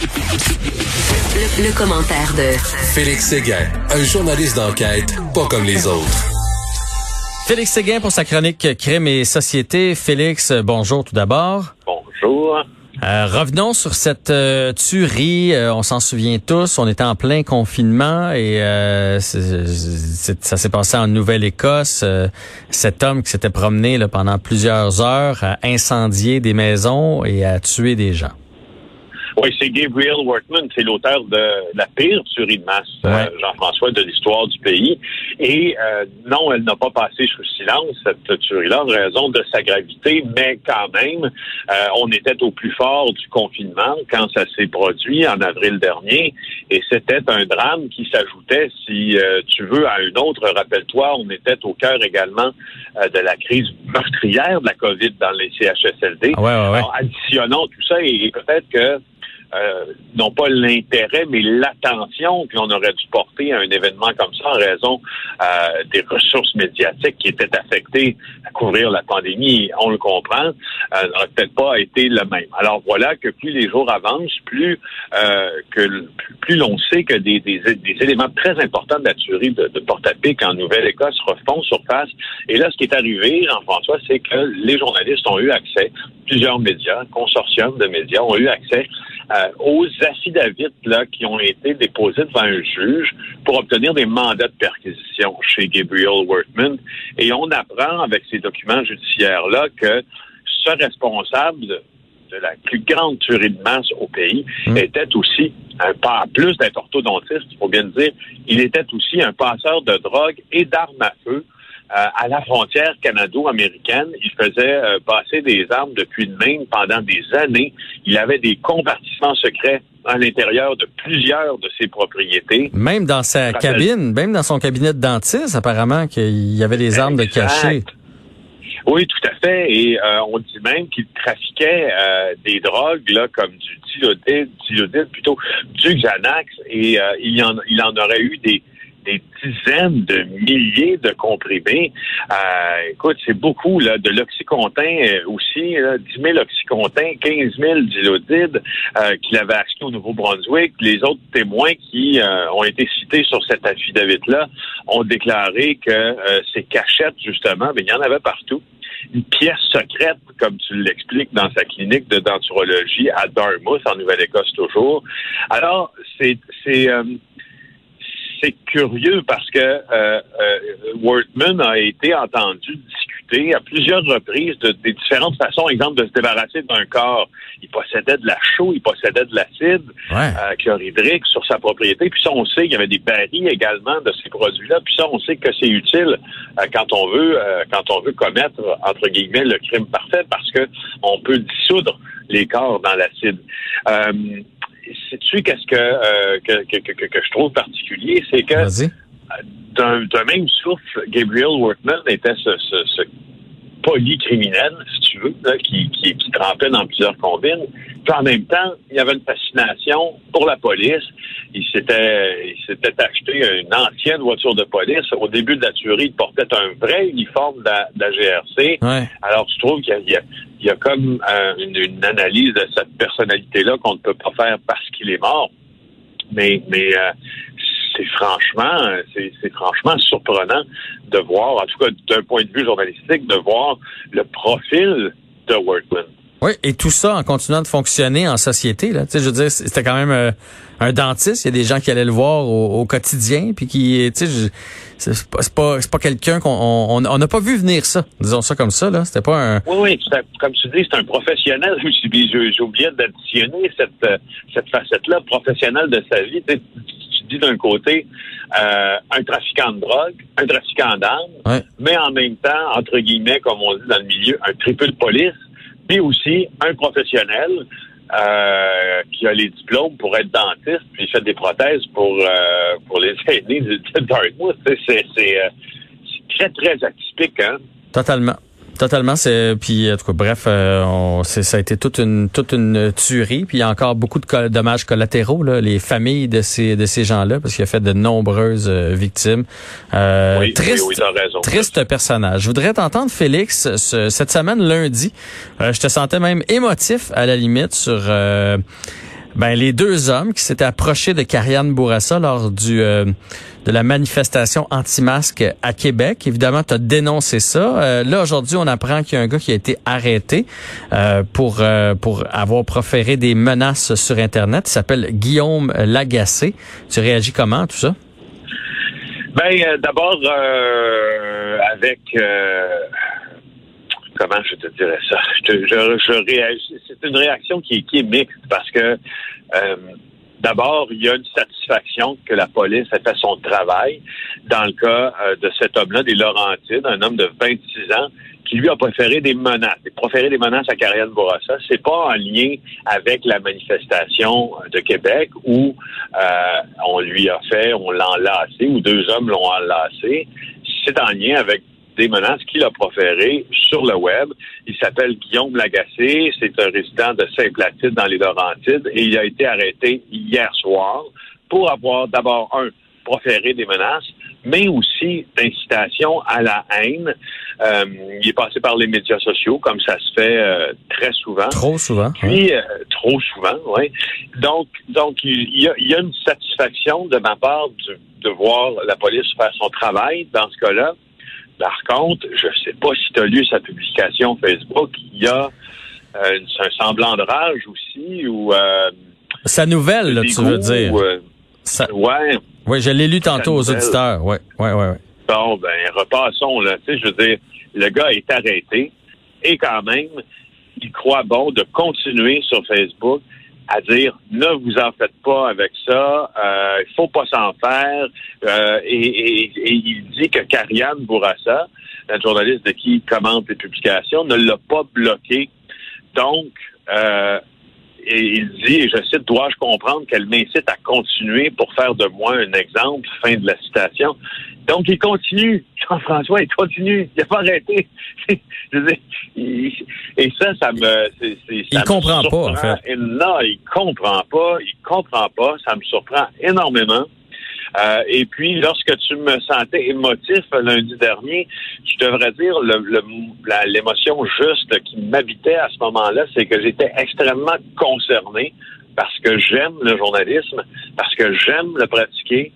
Le, le commentaire de Félix Séguin, un journaliste d'enquête pas comme les autres. Félix Séguin pour sa chronique Crime et Société. Félix, bonjour tout d'abord. Bonjour. Euh, revenons sur cette euh, tuerie. Euh, on s'en souvient tous. On était en plein confinement et euh, c'est- c'est- ça s'est passé en Nouvelle-Écosse. Euh, cet homme qui s'était promené là, pendant plusieurs heures a incendié des maisons et a tué des gens. Oui, c'est Gabriel Workman, c'est l'auteur de la pire tuerie de masse, euh. Jean-François, de l'histoire du pays. Et euh, non, elle n'a pas passé sous silence, cette tuerie-là, en raison de sa gravité, mais quand même, euh, on était au plus fort du confinement quand ça s'est produit en avril dernier. Et c'était un drame qui s'ajoutait, si euh, tu veux, à un autre. Rappelle-toi, on était au cœur également euh, de la crise meurtrière de la COVID dans les CHSLD. Ah ouais, ouais, ouais. Alors, additionnons tout ça et peut-être que euh, non pas l'intérêt, mais l'attention qu'on aurait dû porter à un événement comme ça en raison euh, des ressources médiatiques qui étaient affectées à couvrir la pandémie, on le comprend, euh, n'aurait peut-être pas été le même. Alors voilà que plus les jours avancent, plus euh, que plus, l'on sait que des, des, des éléments très importants de la tuerie de, de Portapic en Nouvelle-Écosse refont surface. Et là, ce qui est arrivé, Jean-François, c'est que les journalistes ont eu accès, plusieurs médias, consortium de médias ont eu accès euh, aux affidavits là, qui ont été déposés devant un juge pour obtenir des mandats de perquisition chez Gabriel Workman. Et on apprend avec ces documents judiciaires-là que ce responsable de, la plus grande tuerie de masse au pays Mm. était aussi, un pas plus d'être orthodontiste, il faut bien le dire, il était aussi un passeur de drogue et d'armes à feu à la frontière canado-américaine. Il faisait euh, passer des armes depuis le Maine pendant des années. Il avait des compartiments secrets à l'intérieur de plusieurs de ses propriétés. Même dans sa cabine, même dans son cabinet de dentiste, apparemment qu'il y avait des armes de cachet. Oui, tout à fait. Et euh, on dit même qu'il trafiquait euh, des drogues là, comme du dilodide, dilodide plutôt, du Xanax, et euh, il, y en, il en aurait eu des, des dizaines de milliers de comprimés. Euh, écoute, c'est beaucoup là, de l'oxycontin euh, aussi, là, 10 000 oxycontin, 15 000 dilodides euh, qu'il avait acheté au Nouveau-Brunswick. Les autres témoins qui euh, ont été cités sur cet affidavit-là ont déclaré que euh, ces cachettes, justement, ben, il y en avait partout une pièce secrète, comme tu l'expliques dans sa clinique de denturologie à Dartmouth, en Nouvelle-Écosse toujours. Alors, c'est c'est euh, c'est curieux parce que euh, euh, Wortman a été entendu discuter à plusieurs reprises de, des différentes façons, exemple, de se débarrasser d'un corps. Il possédait de la chaux, il possédait de l'acide Ouais. euh, chlorhydrique sur sa propriété. Puis ça, on sait qu'il y avait des barils également de ces produits-là. Puis ça, on sait que c'est utile euh, quand on veut euh, quand on veut commettre entre guillemets le crime parfait parce que on peut dissoudre les corps dans l'acide. Euh, sais-tu qu'est-ce que, euh, que, que, que, que je trouve particulier, c'est que d'un même souffle, Gabriel Workman était ce, ce, ce polycriminel, si tu veux, là, qui, qui, qui trempait dans plusieurs combines. Puis en même temps, il y avait une fascination pour la police. Il s'était, il s'était acheté une ancienne voiture de police. Au début de la tuerie, il portait un vrai uniforme de la, de la GRC. Ouais. Alors, je trouve qu'il y y a, il y a comme euh, une, une analyse de cette personnalité-là qu'on ne peut pas faire parce qu'il est mort. Mais, mais euh, c'est franchement, c'est franchement surprenant de voir, en tout cas d'un point de vue journalistique, de voir le profil de Workman. Oui, et tout ça en continuant de fonctionner en société. Là. Tu sais, je veux dire, c'était quand même euh, un dentiste. Il y a des gens qui allaient le voir au, au quotidien, puis qui, tu sais, c'est pas, c'est pas, pas quelqu'un qu'on on on n'a pas vu venir ça. Disons ça comme ça. Là, c'était pas un. Oui, oui, comme tu dis, c'est un professionnel. J'ai j'ai oublié d'additionner cette, euh, cette facette-là, professionnel de sa vie. Tu, dis d'un côté euh, un trafiquant de drogue, un trafiquant d'armes, Ouais. mais en même temps, entre guillemets, comme on dit dans le milieu, un triple de police, puis aussi un professionnel euh, qui a les diplômes pour être dentiste, puis il fait des prothèses pour euh, pour les aînés de Dartmouth. C'est euh, c'est très très atypique, hein? Totalement. Totalement, c'est puis en tout cas, bref, euh, on, ça a été toute une toute une tuerie, puis il y a encore beaucoup de dommages collatéraux là, les familles de ces de ces gens-là parce qu'il a fait de nombreuses euh, victimes. Euh, Oui, triste, oui, oui, t'as raison. triste personnage. Je voudrais t'entendre Félix ce- cette semaine lundi. euh, je te sentais même émotif à la limite sur euh, ben, les deux hommes qui s'étaient approchés de Karianne Bourassa lors du euh, de la manifestation anti-masque à Québec. Évidemment, tu as dénoncé ça. Euh, là, aujourd'hui, on apprend qu'il y a un gars qui a été arrêté euh, pour euh, pour avoir proféré des menaces sur Internet. Il s'appelle Guillaume Lagacé. Tu réagis comment à tout ça? Ben, euh, d'abord, euh, avec... comment je te dirais ça? Je, je, je réagis. C'est une réaction qui qui est mixte parce que, euh, d'abord, il y a une satisfaction que la police a fait son travail dans le cas euh, de cet homme-là, des Laurentides, un homme de 26 ans, qui lui a préféré des menaces, proféré des menaces à Karianne Bourassa. C'est pas en lien avec la manifestation de Québec où euh, on lui a fait, on l'a enlacé, ou deux hommes l'ont enlacé. C'est en lien avec des menaces qu'il a proférées sur le web. Il s'appelle Guillaume Lagacé, c'est un résident de Saint-Placide dans les Laurentides et il a été arrêté hier soir pour avoir d'abord un proféré des menaces, mais aussi d'incitation à la haine. Euh, il est passé par les médias sociaux, comme ça se fait euh, très souvent. Trop souvent. hein? Puis, euh, trop souvent, oui. Donc, donc il y, a, il y a une satisfaction de ma part de voir la police faire son travail dans ce cas-là. Par contre, je ne sais pas si tu as lu sa publication Facebook, il y a euh, un semblant de rage aussi, ou... Euh, Sa nouvelle, là, tu veux dire. euh, Ça- ouais. oui, je l'ai lu tantôt aux auditeurs. Ouais, ouais, ouais, ouais. Bon, ben, repassons, là. Tu sais, je veux dire, le gars est arrêté et quand même, il croit bon de continuer sur Facebook à dire ne vous en faites pas avec ça, euh, il faut pas s'en faire. Euh, et, et- et il dit que Karianne Bourassa, la journaliste de qui il commente les publications, ne l'a pas bloqué. Donc, euh, et il dit, et je cite, dois-je comprendre qu'elle m'incite à continuer pour faire de moi un exemple, fin de la citation. Donc, il continue. Jean-François, il continue. Il n'a pas arrêté. Je veux dire, il- et ça, ça me... c'est- c'est- ça Il me comprend pas, en surprend. fait. Et non, il comprend pas. Il comprend pas. Ça me surprend énormément. Euh, et puis, lorsque tu me sentais émotif lundi dernier, je devrais dire le- l'émotion juste qui m'habitait à ce moment-là, c'est que j'étais extrêmement concerné parce que j'aime le journalisme, parce que j'aime le pratiquer,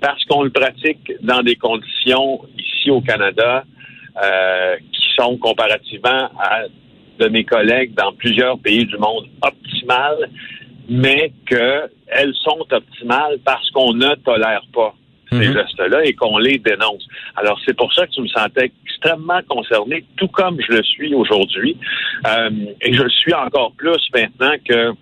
parce qu'on le pratique dans des conditions ici au Canada euh, qui sont comparativement à de mes collègues dans plusieurs pays du monde optimales, mais qu'elles sont optimales parce qu'on ne tolère pas ces Mhm. gestes-là et qu'on les dénonce. Alors, c'est pour ça que tu me sentais extrêmement concerné, tout comme je le suis aujourd'hui. Euh, et je le suis encore plus maintenant que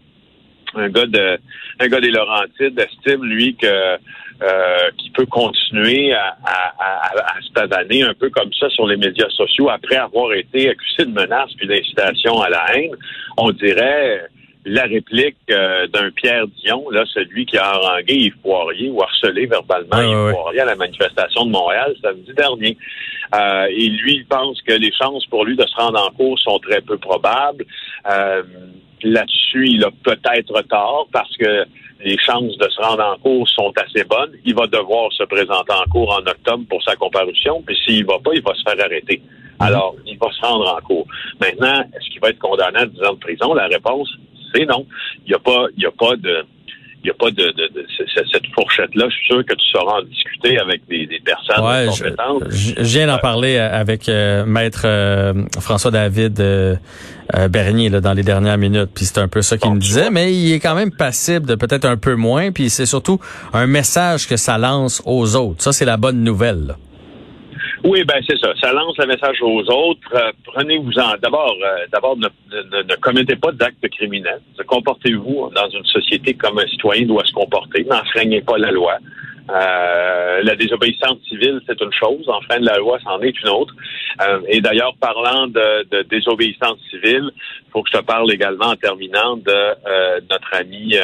un gars de un gars des Laurentides estime lui que euh, qu'il peut continuer à, à, à, à se pavaner un peu comme ça sur les médias sociaux après avoir été accusé de menaces puis d'incitation à la haine. On dirait la réplique euh, d'un Pierre Dion, là, celui qui a harangué Yves Poirier ou harcelé verbalement Ouais, Yves. Poirier à la manifestation de Montréal samedi dernier. Euh, et lui, il pense que les chances pour lui de se rendre en cours sont très peu probables. Euh, Là-dessus, il a peut-être tort parce que les chances de se rendre en cours sont assez bonnes. Il va devoir se présenter en cours en octobre pour sa comparution, puis s'il va pas, il va se faire arrêter. Alors, il va se rendre en cours. Maintenant, est-ce qu'il va être condamné à 10 ans de prison? La réponse, c'est non. Il n'y a pas, il y a pas de, il y a pas de, de, de- ce- cette fourchette-là. Je suis sûr que tu sauras en discuter avec des, des personnes Ouais, compétentes. je- je viens d'en parler euh, avec euh, maître euh, François David euh, euh, Bernier là, dans les dernières minutes, puis c'est un peu ça qu'il Bon, me disait, mais il est quand même passible de peut-être un peu moins, puis c'est surtout un message que ça lance aux autres. Ça c'est la bonne nouvelle. là. Oui, ben c'est ça. Ça lance le message aux autres. Euh, Prenez-vous-en. D'abord, euh, d'abord, ne, ne- ne commettez pas d'actes criminels. Comportez-vous dans une société comme un citoyen doit se comporter. N'enfreignez pas la loi. Euh, la désobéissance civile, c'est une chose. Enfin, la loi, c'en est une autre. Euh, et d'ailleurs, parlant de, de, désobéissance civile, il faut que je te parle également en terminant de euh, notre ami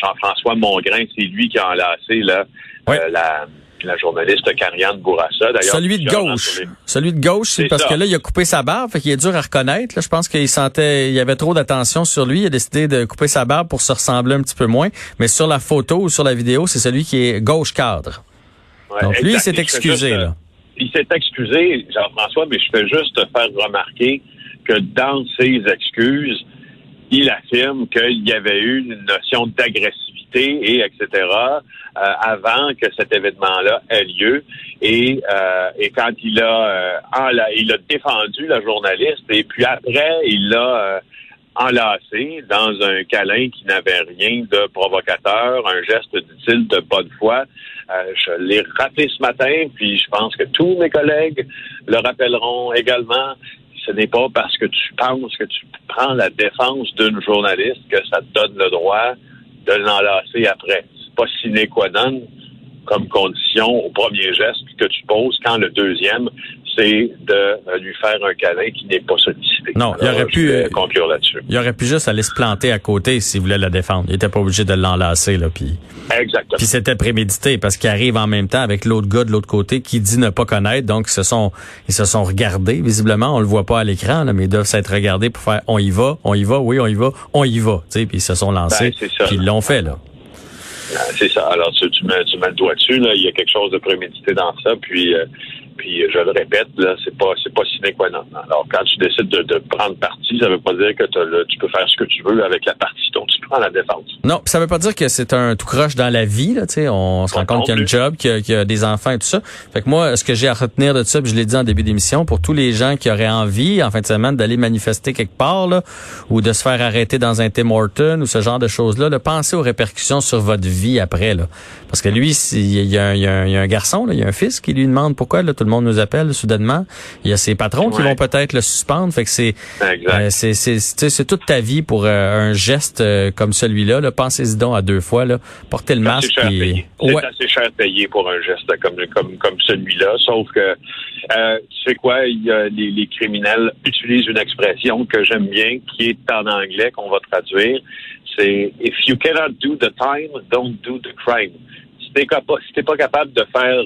Jean-François Mongrain. C'est lui qui a enlacé là, la la journaliste Karianne Bourassa. D'ailleurs, celui de gauche. Celui de gauche, c'est parce que là, il a coupé sa barbe, fait qu'il est dur à reconnaître. Là, je pense qu'il sentait, il y avait trop d'attention sur lui. Il a décidé de couper sa barbe pour se ressembler un petit peu moins. Mais sur la photo ou sur la vidéo, c'est celui qui est gauche cadre. Donc lui, il s'est excusé. là. Il s'est excusé, Jean-François, mais je fais juste te faire remarquer que dans ses excuses, il affirme qu'il y avait eu une notion d'agressivité et etc. Euh, avant que cet événement-là ait lieu. Et, euh, et quand il a, euh, il a défendu la journaliste et puis après, il l'a enlacé dans un câlin qui n'avait rien de provocateur, un geste, dit-il, de bonne foi. je l'ai rappelé ce matin, puis je pense que tous mes collègues le rappelleront également. Ce n'est pas parce que tu penses que tu prends la défense d'une journaliste que ça te donne le droit de l'enlacer après. Pas sine qua non comme condition au premier geste que tu poses quand le deuxième, c'est de euh, lui faire un câlin qui n'est pas sollicité. Non, il aurait pu euh, conclure là-dessus. Il aurait pu juste aller se planter à côté s'il voulait la défendre. Il était pas obligé de l'enlacer là, puis. Exactement. Puis c'était prémédité parce qu'il arrive en même temps avec l'autre gars de l'autre côté qui dit ne pas connaître. Donc ils se sont ils se sont regardés visiblement. On le voit pas à l'écran mais ils doivent s'être regardés pour faire on y va, on y va, oui on y va, on y va. Tu sais, puis ils se sont lancés. Ben, puis ils l'ont fait là. Ah, c'est ça. Alors, tu, tu, mets, tu mets le doigt dessus. Là. Il y a quelque chose de prémédité dans ça. Puis, euh, puis je le répète, là, c'est pas c'est pas sine qua non. Alors, quand tu décides de, de prendre parti, ça veut pas dire que tu peux faire ce que tu veux avec la partie dont tu prends la défense. Non, ça veut pas dire que c'est un tout croche dans la vie. Là, on se rend compte qu'il y a un job, qu'il y, a des enfants et tout ça. Fait que moi, ce que j'ai à retenir de ça, puis je l'ai dit en début d'émission, pour tous les gens qui auraient envie, en fin de semaine, d'aller manifester quelque part, là, ou de se faire arrêter dans un Tim Horton ou ce genre de choses-là, de pensez aux répercussions sur votre vie après. Là. Parce que lui, il y, a un, y a un garçon, là, il y a un fils qui lui demande pourquoi là, tout le monde nous appelle soudainement. Il y a ses patrons qui vont peut-être le suspendre. Fait que c'est euh, c'est c'est toute ta vie pour euh, un geste euh, comme celui-là. Là. Pensez-y donc à deux fois. Là. Portez le masque. C'est ouais. assez cher payé pour un geste comme comme comme celui-là. Sauf que tu sais quoi, il y a, les, les criminels utilisent une expression que j'aime bien, qui est en anglais qu'on va traduire. C'est if you cannot do the time, don't do the crime. Si t'es pas, si pas capable de faire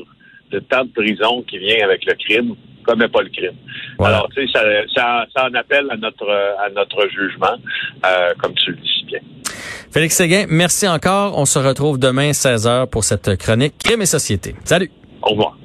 le temps de prison qui vient avec le crime, commets pas le crime. Alors, tu sais, ça, ça, ça, en appelle à notre, à notre jugement, euh, comme tu le dis si bien. Félix Séguin, merci encore. On se retrouve demain 16h pour cette chronique Crime et Société. Salut. Au revoir.